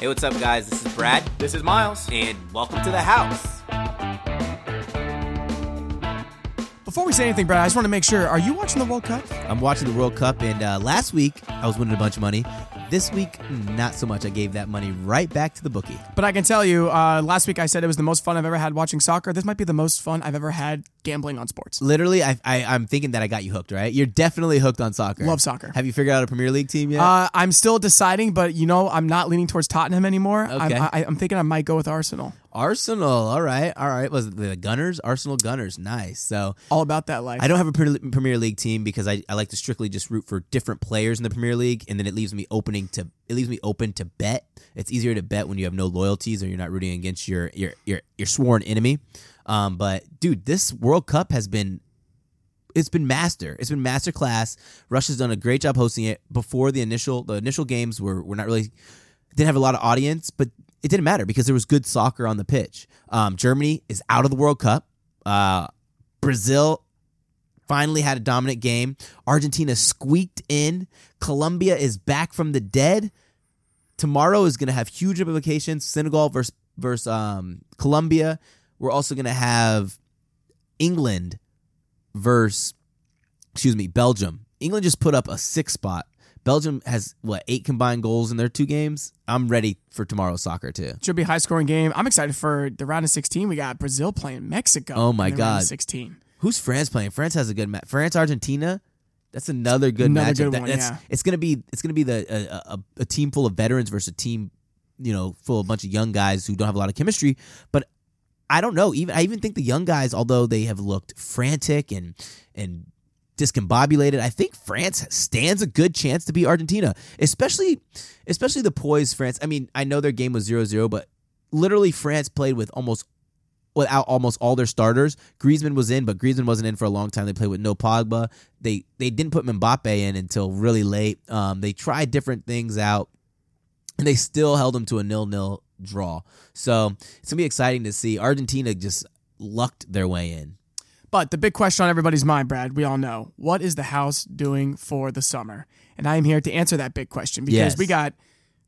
Hey, what's up, guys? This is Brad, This is Miles. and welcome to the house. Before we say anything, Brad, I just want to make sure: Are you watching the World Cup? I'm watching the World Cup, and uh, last week I was winning a bunch of money. This week, not so much. I gave that money right back to the bookie. But I can tell you, uh, last week I said it was the most fun I've ever had watching soccer. This might be the most fun I've ever had gambling on sports. Literally, I, I, I'm thinking that I got you hooked, right? You're definitely hooked on soccer. Love soccer. Have you figured out a Premier League team yet? Uh, I'm still deciding, but you know, I'm not leaning towards Tottenham anymore. I'm, Okay. I, I'm thinking I might go with Arsenal. Arsenal. All right, all right. Was it the Gunners? Arsenal Gunners. Nice. So All about that life. I don't have a Premier League team because I, I like to strictly just root for different players in the Premier League, and then it leaves me opening to it leaves me open to bet. It's easier to bet when you have no loyalties or you're not rooting against your your your, your sworn enemy. Um, but dude, this World Cup has been it's been master. It's been master class. Russia's done a great job hosting it. Before the initial the initial games were were not really didn't have a lot of audience, but it didn't matter because there was good soccer on the pitch. Um, Germany is out of the World Cup. Uh, Brazil finally had a dominant game. Argentina squeaked in. Colombia is back from the dead. Tomorrow is going to have huge implications. Senegal versus versus um, Colombia. We're also going to have England versus excuse me Belgium. England just put up a six spot. Belgium has what eight combined goals in their two games. I'm ready for tomorrow's soccer too. Should be a high scoring game. I'm excited for the round of 16. We got Brazil playing Mexico. Oh my in the round of God. 16. Who's France playing? France has a good match. France Argentina. That's another good Another matchup. good That- one, that's- yeah. It's gonna be it's gonna be the a, a, a team full of veterans versus a team you know full of a bunch of young guys who don't have a lot of chemistry. But I don't know. Even I even think the young guys, although they have looked frantic and and discombobulated, I think France stands a good chance to beat Argentina, especially especially the poised France. I mean, I know their game was 0-0, but literally France played with almost without almost all their starters. Griezmann was in, but Griezmann wasn't in for a long time. They played with no Pogba. They they didn't put Mbappe in until really late. Um, they tried different things out, and they still held them to a nil nil draw. So it's gonna be exciting to see. Argentina just lucked their way in. But the big question on everybody's mind, Brad, we all know what is the house doing for the summer? And I am here to answer that big question because Yes. we got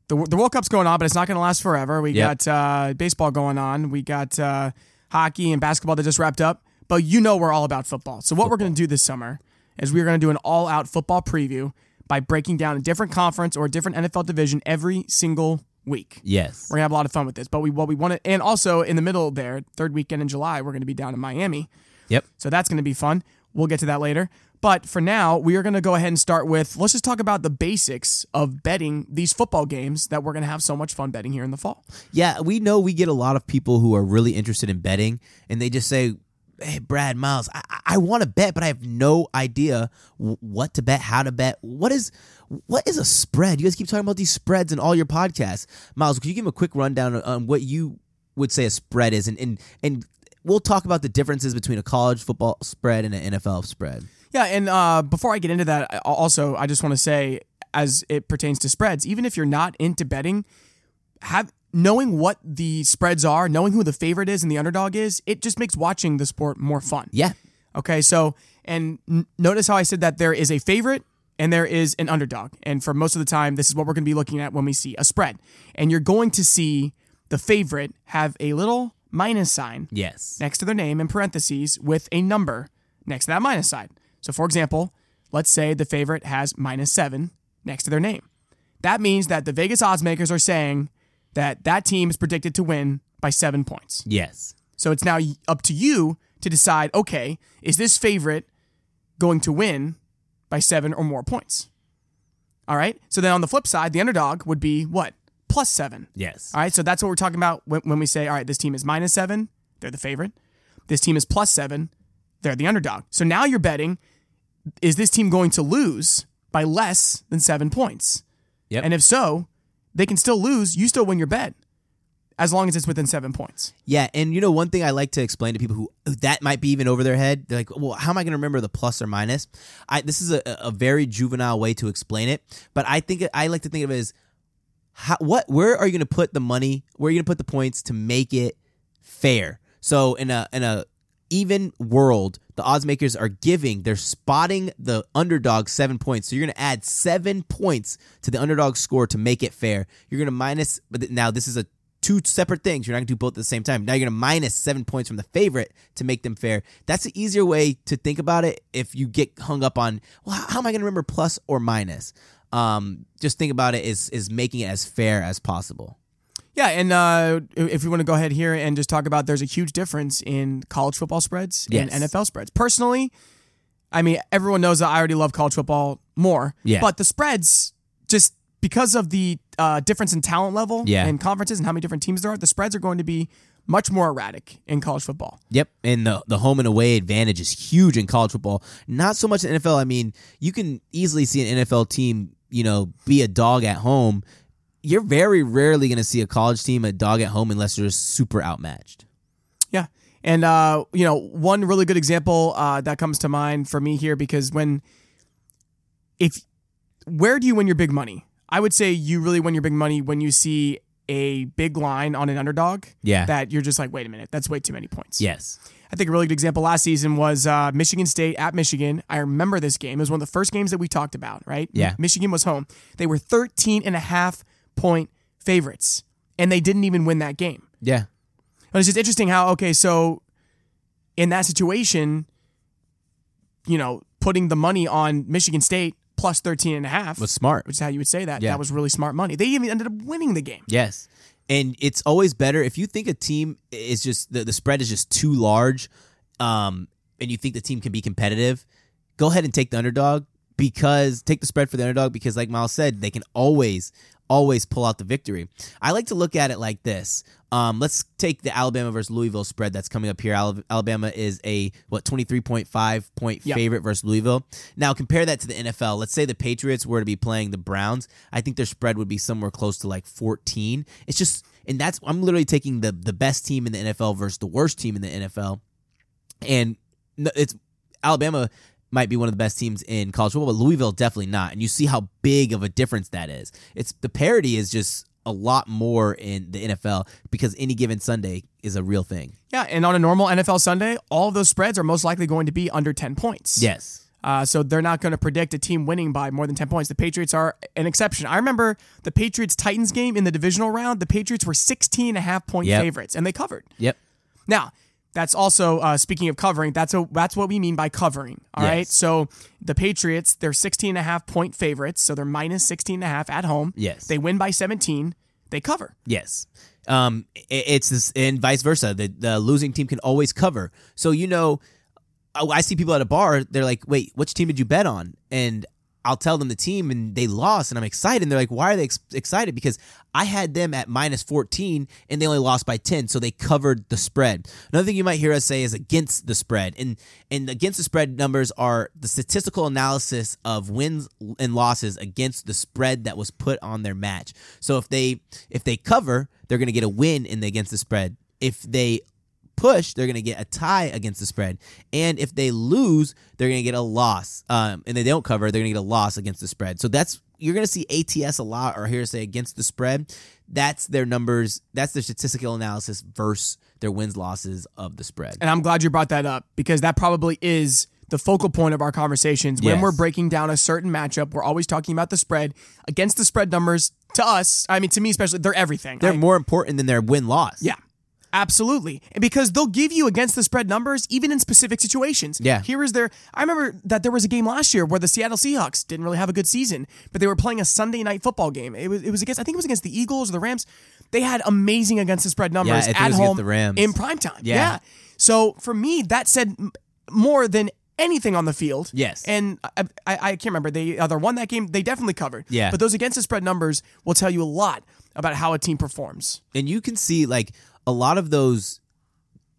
the, the World Cup's going on, but it's not going to last forever. We Yep. got uh, baseball going on. We got uh, hockey and basketball that just wrapped up. But you know we're all about football. So what we're going to do this summer is we're going to do an all-out football preview by breaking down a different conference or a different NFL division every single week. Yes. We're gonna have a lot of fun with this. But we what we want to, and also in the middle there, third weekend in July, we're gonna be down in Miami. Yep. So that's going to be fun. We'll get to that later. But for now, we are going to go ahead and start with let's just talk about the basics of betting these football games that we're going to have so much fun betting here in the fall. Yeah, we know we get a lot of people who are really interested in betting, and they just say, "Hey, Brad, Miles, I, I want to bet, but I have no idea what to bet, how to bet. What is what is a spread? You guys keep talking about these spreads in all your podcasts. Miles, could you give them a quick rundown on- on what you would say a spread is, and and and we'll talk about the differences between a college football spread and an NFL spread. Yeah, and uh, before I get into that, I- also I just want to say, as it pertains to spreads, even if you're not into betting, have knowing what the spreads are, knowing who the favorite is and the underdog is, it just makes watching the sport more fun. Yeah, Okay, so and n- notice how I said that there is a favorite and there is an underdog. And for most of the time, this is what we're going to be looking at when we see a spread. And you're going to see the favorite have a little minus sign yes, next to their name in parentheses with a number next to that minus sign. So, for example, let's say the favorite has minus seven next to their name. That means that the Vegas odds makers are saying that that team is predicted to win by seven points. yes, So it's now up to you to decide okay, is this favorite going to win by seven or more points? All right. So then on the flip side, the underdog would be what? Plus seven. yes. All right. So that's what we're talking about when, when we say, all right, this team is minus seven, they're the favorite. This team is plus seven, they're the underdog. So now you're betting, is this team going to lose by less than seven points? Yep. And if so, they can still lose. You still win your bet as long as it's within seven points. Yeah, and you know one thing I like to explain to people who that might be even over their head. They're like, "Well, how am I going to remember the plus or minus?" I this is a, a very juvenile way to explain it, but I think I like to think of it as how, what where are you going to put the money? Where are you going to put the points to make it fair? So in a in a even world, the odds makers are giving, they're spotting the underdog seven points. So you're going to add seven points to the underdog score to make it fair. You're going to minus, but now this is a two separate things. You're not going to do both at the same time. Now you're going to minus seven points from the favorite to make them fair. That's the easier way to think about it if you get hung up on, well, how am I going to remember plus or minus? Um, just think about it is is making it as fair as possible. Yeah, and uh, if we want to go ahead here and just talk about, there's a huge difference in college football spreads Yes. and NFL spreads. Personally, I mean, everyone knows that I already love college football more. Yeah. But the spreads, just because of the uh, difference in talent level Yeah. and conferences and how many different teams there are, the spreads are going to be much more erratic in college football. Yep, and the the home and away advantage is huge in college football. Not so much in NFL. I mean, you can easily see an NFL team, you know, be a dog at home. You're very rarely going to see a college team a dog at home unless they're super outmatched. Yeah. And, uh, you know, one really good example uh, that comes to mind for me here because when, if, where do you win your big money? I would say you really win your big money when you see a big line on an underdog Yeah. that you're just like, wait a minute, that's way too many points. Yes. I think a really good example last season was uh, Michigan State at Michigan. I remember this game. It was one of the first games that we talked about, right? Yeah. Michigan was home. They were 13 and a half point favorites, and they didn't even win that game. Yeah. But it's just interesting how, okay, so in that situation, you know, putting the money on Michigan State plus 13 and a half, Was smart. which is how you would say that. Yeah. That was really smart money. They even ended up winning the game. Yes. And it's always better if you think a team is just the, the spread is just too large, um, and you think the team can be competitive, go ahead and take the underdog because take the spread for the underdog because like Miles said, they can always always pull out the victory. I like to look at it like this. Um, let's take the Alabama versus Louisville spread that's coming up here. Alabama is a what twenty three point five point Yep. favorite versus Louisville. Now compare that to the NFL. Let's say the Patriots were to be playing the Browns. I think their spread would be somewhere close to like fourteen. It's just and that's I'm literally taking the the best team in the NFL versus the worst team in the NFL, and it's Alabama might be one of the best teams in college football, but Louisville definitely not. And you see how big of a difference that is. It's the parity is just a lot more in the NFL because any given Sunday is a real thing. Yeah. And on a normal NFL Sunday, all of those spreads are most likely going to be under 10 points. Yes. Uh, so they're not going to predict a team winning by more than 10 points. The Patriots are an exception. I remember the Patriots Titans game in the divisional round. The Patriots were 16 and a half point Yep. favorites, and they covered. Yep. Now, that's also uh, speaking of covering. That's a that's what we mean by covering. All right. Yes. So the Patriots, they're 16 and a half point favorites, so they're minus 16 and a half at home. Yes. They win by 17. They cover. Yes. Um, it's this, and vice versa. The, the losing team can always cover. So, you know, I I see people at a bar, they're like, wait, which team did you bet on? And I'll tell them the team and they lost and I'm excited. And they're like, why are they ex- excited? Because I had them at minus 14 and they only lost by 10. So they covered the spread. Another thing you might hear us say is against the spread. And, and against the spread numbers are the statistical analysis of wins and losses against the spread that was put on their match. So if they, if they cover, they're going to get a win in the against the spread. If they push, they're going to get a tie against the spread. And if they lose, they're going to get a loss. Um, and they don't cover, they're going to get a loss against the spread. So that's you're going to see ATS a lot or here to say against the spread. That's their numbers. That's their statistical analysis versus their wins losses of the spread. And I'm glad you brought that up because that probably is the focal point of our conversations. When Yes. we're breaking down a certain matchup, we're always talking about the spread. Against the spread numbers, to us, I mean, to me especially, they're everything. They're I- more important than their win loss. Yeah. Absolutely. And because they'll give you against the spread numbers even in specific situations. Yeah. Here is their I remember that there was a game last year where the Seattle Seahawks didn't really have a good season, but they were playing a Sunday night football game. It was it was against I think it was against the Eagles or the Rams. They had amazing against the spread numbers it at home the Rams. in prime time. Yeah. So for me, that said more than anything on the field. Yes. And I, I, I can't remember. They either won that game, they definitely covered. Yeah. But those against the spread numbers will tell you a lot about how a team performs. and you can see like a lot of those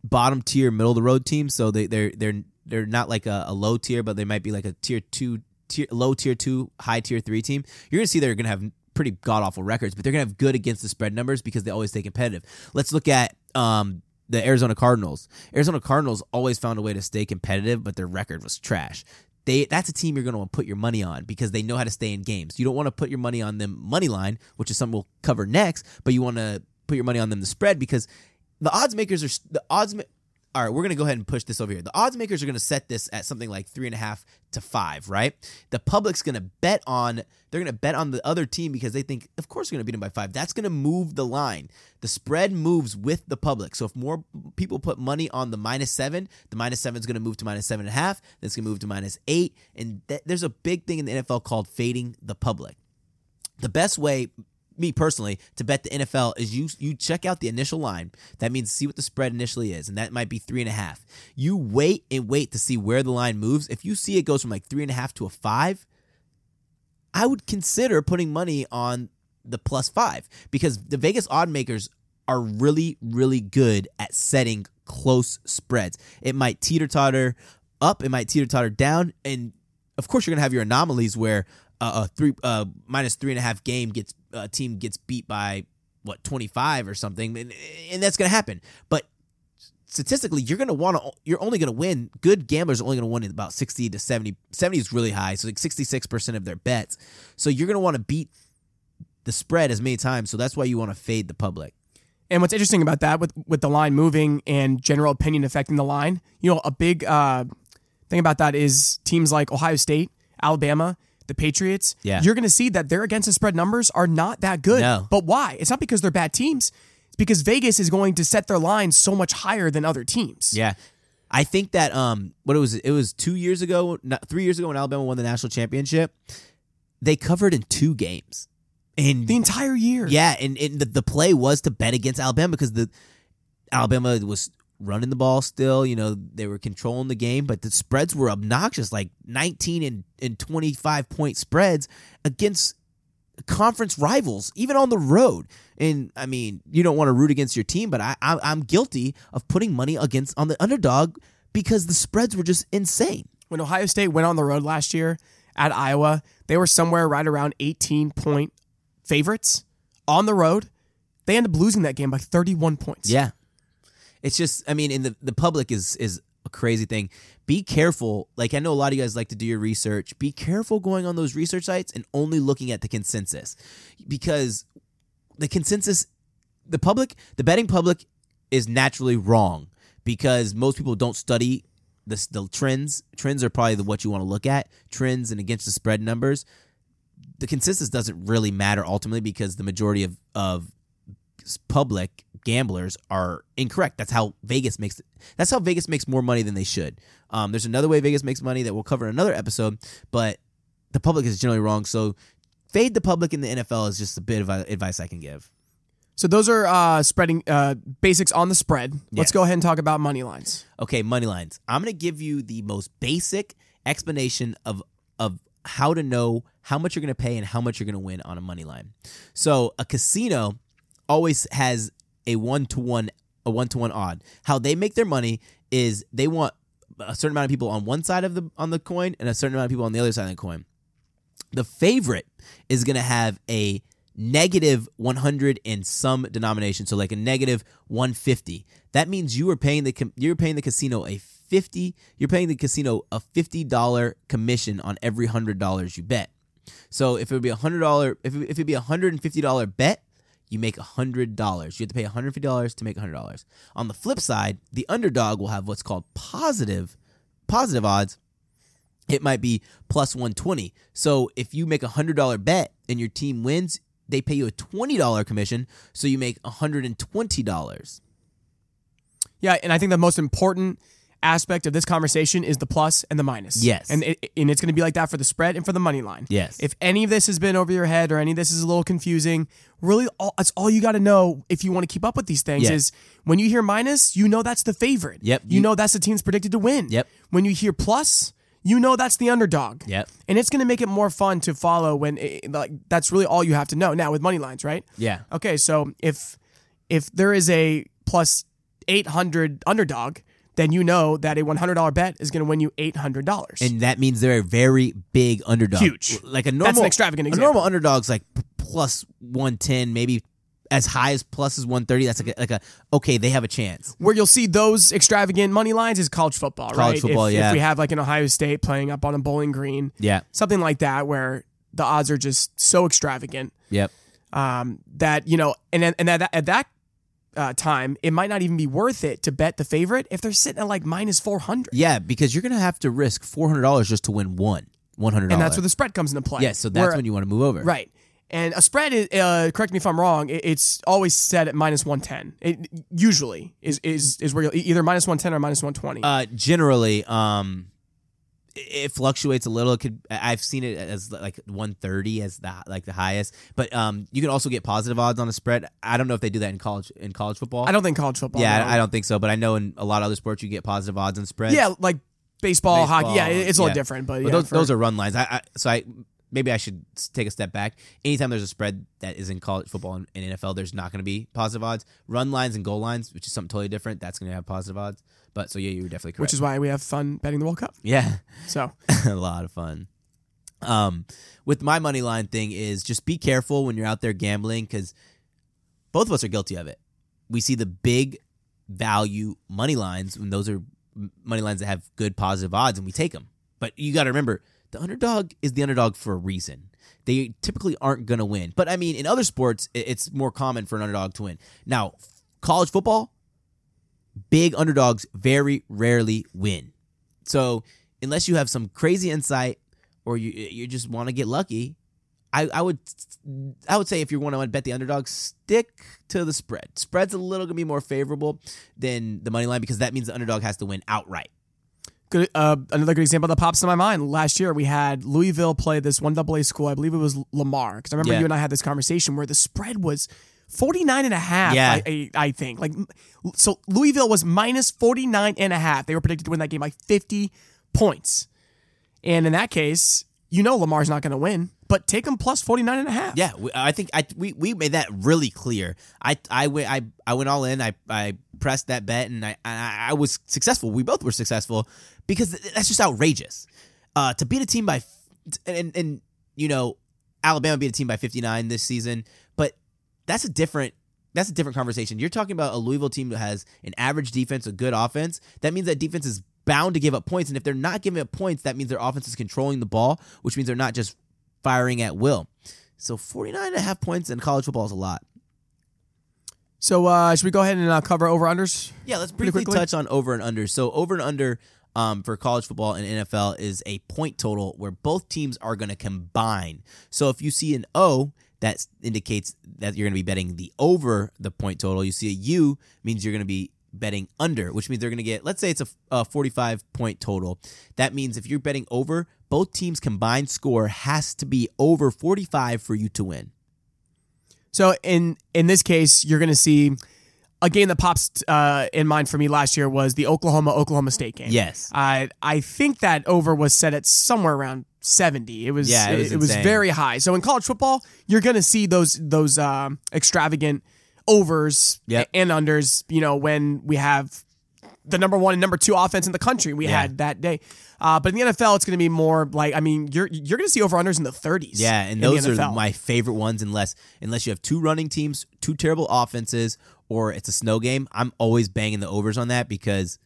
bottom tier, middle of the road teams. So they they're they're they're not like a, a low tier, but they might be like a tier two, tier low tier two, high tier three team. You're gonna see they're gonna have pretty god awful records, but they're gonna have good against the spread numbers because they always stay competitive. Let's look at um the Arizona Cardinals. Arizona Cardinals always found a way to stay competitive, but their record was trash. They, that's a team you're going to want to put your money on because they know how to stay in games. You don't want to put your money on them money line, which is something we'll cover next, but you want to put your money on them the spread because the odds makers are the odds. ma- all right, we're gonna go ahead and push this over here. The odds makers are gonna set this at something like three and a half to five, right? The public's gonna bet on they're gonna bet on the other team because they think, of course, they're gonna beat them by five. That's gonna move the line. The spread moves with the public. So if more people put money on the minus seven, the minus seven is gonna move to minus seven and a half. Then it's gonna move to minus eight. And th- there's a big thing in the NFL called fading the public. The best way me personally to bet the NFL is you you check out the initial line. That means see what the spread initially is, and that might be three and a half. You wait and wait to see where the line moves. If you see it goes from like three and a half to a five, I would consider putting money on the plus five because the Vegas odd makers are really really good at setting close spreads. It might teeter totter up, it might teeter totter down, and of course you're gonna have your anomalies where uh, a three uh, minus three and a half game gets uh, team gets beat by what 25 or something and, and that's going to happen. But statistically you're going to want to you're only going to win good gamblers are only going to win about 60 to 70 70 is really high so like 66% of their bets. So you're going to want to beat the spread as many times so that's why you want to fade the public. And what's interesting about that, with with the line moving and general opinion affecting the line, you know, a big uh, thing about that is teams like Ohio State, Alabama, the Patriots. Yeah. you're going to see that their against the spread numbers are not that good. No. But why? It's not because they're bad teams. It's because Vegas is going to set their lines so much higher than other teams. Yeah. I think that um what it was it was 2 years ago, not 3 years ago when Alabama won the national championship, they covered in two games. And The entire year. yeah, and, and the, the play was to bet against Alabama because the Alabama was running the ball still, you know, they were controlling the game, but the spreads were obnoxious like 19 and, and 25 point spreads against conference rivals, even on the road. And I mean, you don't want to root against your team, but I, I I'm guilty of putting money against on the underdog because the spreads were just insane. When Ohio State went on the road last year at Iowa, they were somewhere right around 18 point favorites on the road. They ended up losing that game by 31 points. Yeah. It's just I mean, in the, the public is is a crazy thing. Be careful. Like I know a lot of you guys like to do your research. Be careful going on those research sites and only looking at the consensus. Because the consensus the public, the betting public is naturally wrong because most people don't study the, the trends. Trends are probably the, what you want to look at. Trends and against the spread numbers. The consensus doesn't really matter ultimately because the majority of, of public gamblers are incorrect. That's how Vegas makes that's how Vegas makes more money than they should. Um, there's another way Vegas makes money that we'll cover in another episode, but the public is generally wrong. So fade the public in the NFL is just a bit of advice I can give. So those are uh, spreading uh, basics on the spread. Let's go ahead and talk about money lines. Okay, money lines. I'm going to give you the most basic explanation of of how to know how much you're going to pay and how much you're going to win on a money line. So, a casino always has a 1 to 1 a 1 to 1 odd. How they make their money is they want a certain amount of people on one side of the on the coin and a certain amount of people on the other side of the coin. The favorite is going to have a negative 100 in some denomination, so like a negative 150. That means you are paying the you're paying the casino a 50 you're paying the casino a $50 commission on every $100 you bet. So if it would be a $100 if it, if it be a $150 bet, you make $100. You have to pay $150 to make $100. On the flip side, the underdog will have what's called positive positive odds it might be plus 120. So if you make a $100 bet and your team wins, they pay you a $20 commission, so you make $120. Yeah, and I think the most important aspect of this conversation is the plus and the minus. Yes. and it, and it's going to be like that for the spread and for the money line. Yes. If any of this has been over your head or any of this is a little confusing, really, all, that's all you got to know if you want to keep up with these things. Yeah. Is when you hear minus, you know that's the favorite. Yep. You, You- know that's the team's predicted to win. Yep. When you hear plus. You know that's the underdog. Yep. And it's going to make it more fun to follow when it, like that's really all you have to know. Now with money lines, right? Yeah. Okay, so if if there is a plus 800 underdog, then you know that a $100 bet is going to win you $800. And that means they're a very big underdog. Huge. Like a That's normal an extravagant A normal underdog's like plus 110, maybe as high as plus is 130. That's like a, like a okay, they have a chance. Where you'll see those extravagant money lines is college football, right? College football, if, yeah. If we have like an Ohio State playing up on a Bowling Green, Yeah. something like that, where the odds are just so extravagant Yep. um, that you know, and then- and that, at that uh, time, it might not even be worth it to bet the favorite if they're sitting at like minus 400. Yeah, because you're gonna have to risk four hundred dollars just to win one. $100. And that's where the spread comes into play. Yeah, so that's Where- when you want to move over. Right. And a spread is, uh, correct me if I'm wrong, it- it's always set at minus 110. It usually is is is where you'll, either minus 110 or minus 120. Uh, generally, um, it fluctuates a little. It could I've seen it as like 130 as the like the highest, but um, you can also get positive odds on a spread. I don't know if they do that in college in college football. I don't think college football. yeah, no. I, I don't think so, but I know in a lot of other sports you get positive odds on spreads. Yeah, like baseball, hockey. Yeah, it's a little yeah. different, but, But yeah, those, for- those are run lines. I, I so I maybe I should take a step back. Anytime there's a spread that is in college football and, and NFL, there's not going to be positive odds. Run lines and goal lines, which is something totally different, that's going to have positive odds. But so yeah, you're definitely correct. which is why we have fun betting the World Cup. yeah, So a lot of fun. Um, with my money line thing is just be careful when you're out there gambling because both of us are guilty of it. We see the big value money lines when those are money lines that have good positive odds and we take them. But you got to remember the underdog is the underdog for a reason. They typically aren't going to win. But I mean, in other sports, it's more common for an underdog to win. Now, college football, big underdogs very rarely win. So unless you have some crazy insight or you you just want to get lucky, I, I would I would say if you want to bet the underdog, stick to the spread. Spread's a little gonna be more favorable than the money line because that means the underdog has to win outright. good. Uh, another good example that pops to my mind. Last year we had Louisville play this one AA school. I believe it was Lamar because I remember Yeah. you and I had this conversation where the spread was 49 and a half. Yeah. I, I, I think like so Louisville was minus 49 and a half. They were predicted to win that game by 50 points. And in that case, you know Lamar's not going to win, but take them plus 49 and a half. Yeah, I think I we, we made that really clear. I I went I, I went all in. I I pressed that bet and I I, I was successful. We both were successful because that's just outrageous. Uh, to beat a team by and and you know Alabama beat a team by 59 this season, that's a different that's a different conversation. You're talking about a Louisville team that has an average defense, a good offense. That means that defense is bound to give up points, and if they're not giving up points, that means their offense is controlling the ball, which means they're not just firing at will. So 49 and a half points in college football is a lot. So uh, should we go ahead and uh, cover over unders? Yeah, let's Pretty briefly touch on over and under. So over and under um, for college football and NFL is a point total where both teams are going to combine. So if you see an O, that indicates that you're going to be betting the over the point total. You see a U means you're going to be betting under, which means they're going to get. Let's say it's a, a 45 point total. That means if you're betting over, both teams combined score has to be over 45 for you to win. So in in this case, you're going to see a game that pops uh, in mind for me last year was the Oklahoma Oklahoma State game. Yes. I I think that over was set at somewhere around 70. It was Yeah, it was it, was very high. So in college football, you're going to see those those um, extravagant overs Yep. and unders, you know, when we have the number one and number two offense in the country we Yeah. had that day. Uh, but in the NFL, it's going to be more like I mean, you're you're going to see over unders in the 30s. Yeah, and those are my favorite ones. Unless unless you have two running teams, two terrible offenses, or it's a snow game, I'm always banging the overs on that because,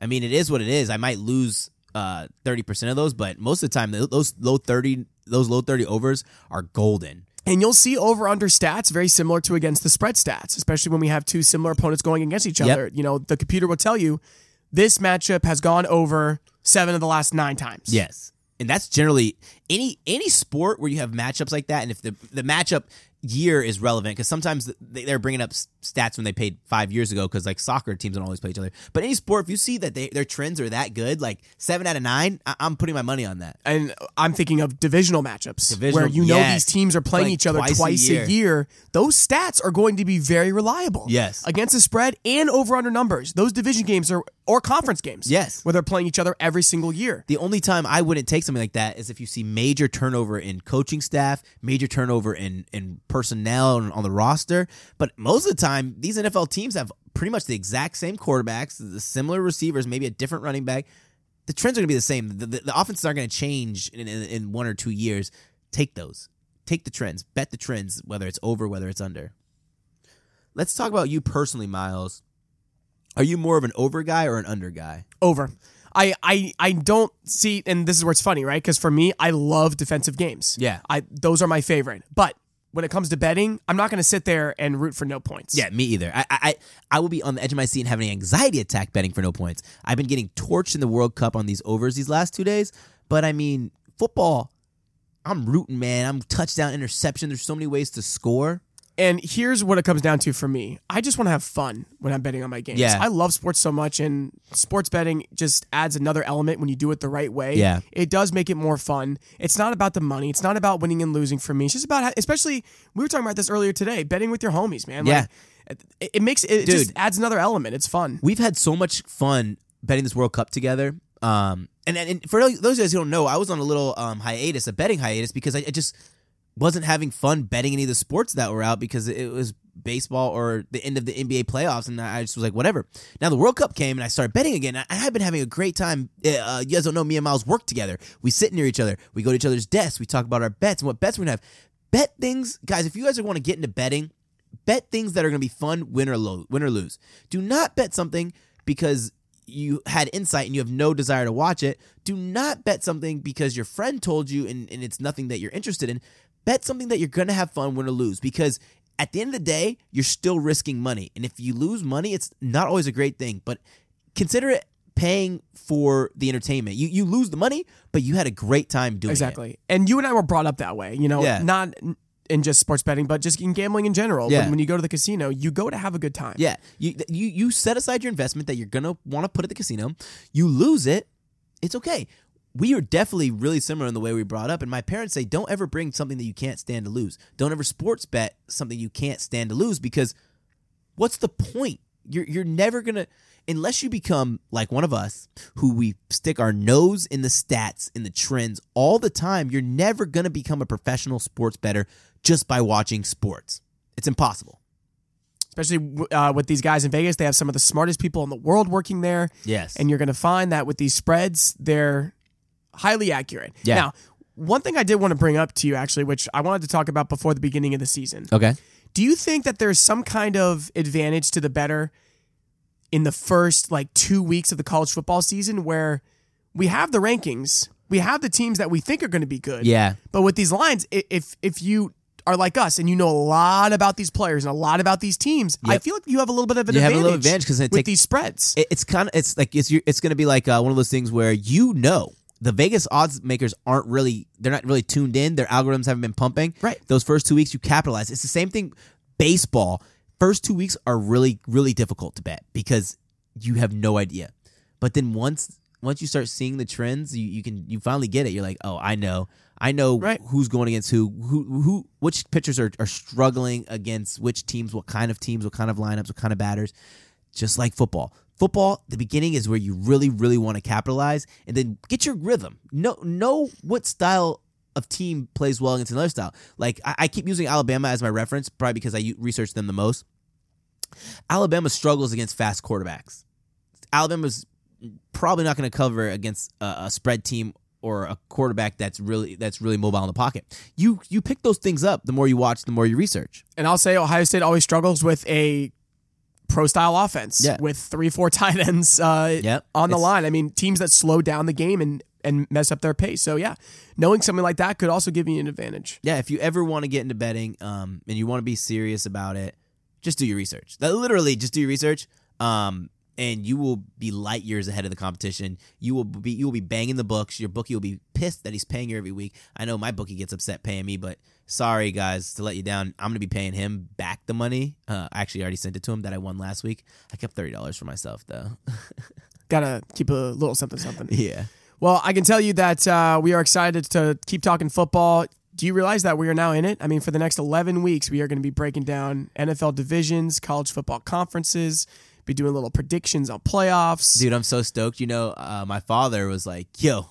I mean, it is what it is. I might lose uh, thirty percent of those, but most of the time, those low thirty, those low thirty overs are golden. And you'll see over under stats very similar to against the spread stats, especially when we have two similar opponents going against each Yep. other. You know, the computer will tell you this matchup has gone over seven of the last nine times. Yes. And that's generally any any sport where you have matchups like that, and if the the matchup year is relevant, because sometimes they, they're bringing up stats when they paid five years ago, because like soccer teams don't always play each other. But any sport, if you see that they, their trends are that good, like seven out of nine, I, I'm putting my money on that. And I'm thinking of divisional matchups Divisional- where you know yes. these teams are playing Playing each other twice twice, a a, year. year. Those stats are going to be very reliable. Yes. Against the spread and over under numbers. Those division games are or conference games. Yes. Where they're playing each other every single year. The only time I wouldn't take something like that is if you see major turnover in coaching staff, major turnover in in personnel on, on the roster. But most of the time, these NFL teams have pretty much the exact same quarterbacks, the similar receivers, maybe a different running back. The trends are going to be the same. The, the, the offenses aren't going to change in, in, in one or two years. Take those. Take the trends. Bet the trends, whether it's over, whether it's under. Let's talk about you personally, Miles. Are you more of an over guy or an under guy? Over. I, I I don't see, and this is where it's funny, right? Because for me, I love defensive games. Yeah. I those are my favorite. But when it comes to betting, I'm not going to sit there and root for no points. Yeah, me either. I, I I will be on the edge of my seat and having an anxiety attack betting for no points. I've been getting torched in the World Cup on these overs these last two days, but I mean football. I'm rooting, man. I'm touchdown, interception. There's so many ways to score. And here's what it comes down to for me. I just want to have fun when I'm betting on my games. Yeah. I love sports so much, and sports betting just adds another element when you do it the right way. Yeah. It does make it more fun. It's not about the money. It's not about winning and losing for me. It's just about, how, especially, we were talking about this earlier today, betting with your homies, man. Yeah. Like, it, it makes, it Dude. just adds another element. It's fun. We've had so much fun betting this World Cup together. Um, and, and for those of you guys who don't know, I was on a little um, hiatus, a betting hiatus, because I, I just wasn't having fun betting any of the sports that were out because it was baseball or the end of the NBA playoffs, and I just was like, whatever. Now the World Cup came, and I started betting again. I've been having a great time. Uh, you guys don't know, me and Miles work together. We sit near each other. We go to each other's desks. We talk about our bets and what bets we're gonna have. Bet things, guys. If you guys want to get into betting, bet things that are to be fun, win or lo- win or lose. Do not bet something because you had insight and you have no desire to watch it. Do not bet something because your friend told you and, and it's nothing that you're interested in. Bet something that you're going to have fun, win or lose because at the end of the day, you're still risking money. And if you lose money, it's not always a great thing, but consider it paying for the entertainment. You you lose the money, but you had a great time doing it. Exactly. And you and I were brought up that way, you know, Yeah. not in just sports betting, but just in gambling in general. Yeah. When, when you go to the casino, you go to have a good time. Yeah, you you you set aside your investment that you're gonna want to put at the casino. You lose it, it's okay. We are definitely really similar in the way we brought up, and my parents say don't ever bring something that you can't stand to lose. Don't ever sports bet something you can't stand to lose because what's the point? You're you're never gonna unless you become like one of us who we stick our nose in the stats in the trends all the time. You're never gonna become a professional sports better just by watching sports. It's impossible. Especially uh, with these guys in Vegas, they have some of the smartest people in the world working there. Yes, And you're going to find that with these spreads, they're highly accurate. Yeah. Now, one thing I did want to bring up to you, actually, which I wanted to talk about before the beginning of the season. okay. Do you think that there's some kind of advantage to the better in the first like two weeks of the college football season where we have the rankings, we have the teams that we think are going to be good. Yeah. But with these lines, if if you are like us and you know a lot about these players and a lot about these teams, I feel like you have a little bit of an You have a advantage. little advantage 'cause it with take- these spreads. It- it's kind of it's like it's it's going to be like uh, one of those things where you know the Vegas odds makers aren't really they're not really tuned in. Their algorithms haven't been pumping. Right. Those first two weeks you capitalize. It's the same thing. Baseball first two weeks are really really difficult to bet because you have no idea. But then once once you start seeing the trends, you, you can you finally get it. You're like, oh, I know, I know Right. who's going against who, who, who, which pitchers are, are struggling against which teams, what kind of teams, what kind of lineups, what kind of batters. Just like football, football, the beginning is where you really, really want to capitalize, and then get your rhythm. Know know what style of team plays well against another style. Like I, I keep using Alabama as my reference, probably because I research them the most. Alabama struggles against fast quarterbacks. Alabama's probably not going to cover against a, a spread team or a quarterback that's really that's really mobile in the pocket. You you pick those things up the more you watch, the more you research. And I'll say Ohio State always struggles with a pro style offense Yeah. with three, four tight ends uh, Yep. on the It's- line. I mean, teams that slow down the game and, and mess up their pace. So, yeah, knowing something like that could also give you an advantage. Yeah, if you ever want to get into betting, um, and you want to be serious about it, just do your research. Like, Literally, just do your research. Um, and you will be light years ahead of the competition. You will be you will be banging the books. Your bookie will be pissed that he's paying you every week. I know my bookie gets upset paying me, but sorry guys to let you down. I'm gonna be paying him back the money. Uh, I actually already sent it to him that I won last week. I kept thirty dollars for myself though. Gotta keep a little something, something. yeah. Well, I can tell you that uh, we are excited to keep talking football. Do you realize that we are now in it? I mean, for the next 11 weeks, we are going to be breaking down NFL divisions, college football conferences, be doing little predictions on playoffs. Dude, I'm so stoked. You know, uh, my father was like, "Yo,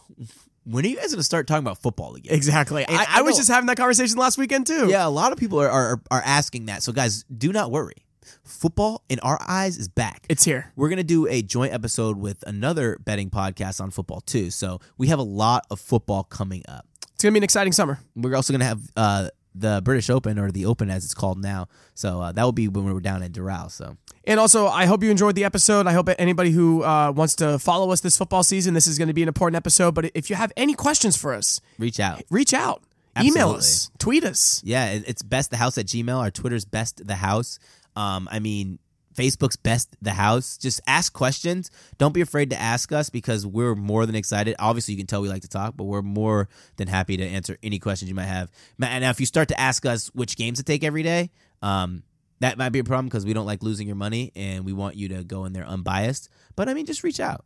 when are you guys gonna start talking about football again?" Exactly. I, I I was just having that conversation last weekend, too. Yeah, a lot of people are, are are asking that. So guys, do not worry. Football in our eyes is back. It's here. We're gonna do a joint episode with another betting podcast on football too. So we have a lot of football coming up. It's going to be an exciting summer. We're also gonna have uh, the British Open or the Open as it's called now. So uh, that will be when we're down in Doral. So And also, I hope you enjoyed the episode. I hope anybody who uh, wants to follow us this football season, this is going to be an important episode. But if you have any questions for us, reach out. reach out. Email us, tweet us. Yeah, it's best the house at Gmail. Our Twitter's best the house. Um, I mean, Facebook's best the house. Just ask questions. Don't be afraid to ask us because we're more than excited. Obviously, you can tell we like to talk, but we're more than happy to answer any questions you might have. Now, if you start to ask us which games to take every day, um, that might be a problem because we don't like losing your money and we want you to go in there unbiased. But I mean, just reach out.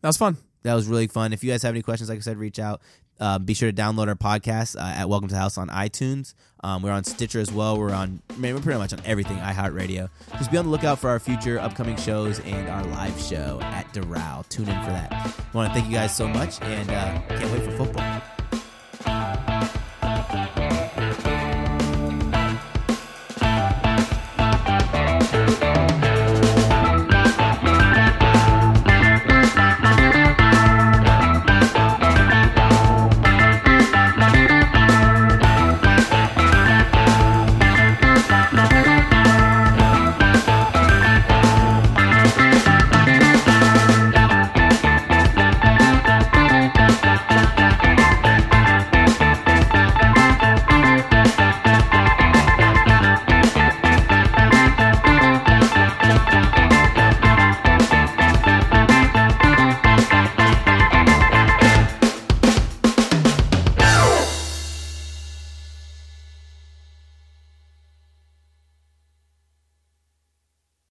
That was fun. That was really fun. If you guys have any questions, like I said, reach out. Um, be sure to download our podcast uh, at Welcome to the House on iTunes. Um, we're on Stitcher as well. We're on, man, we're pretty much on everything iHeartRadio. Just be on the lookout for our future upcoming shows and our live show at Doral. Tune in for that. I want to thank you guys so much and uh, can't wait for football.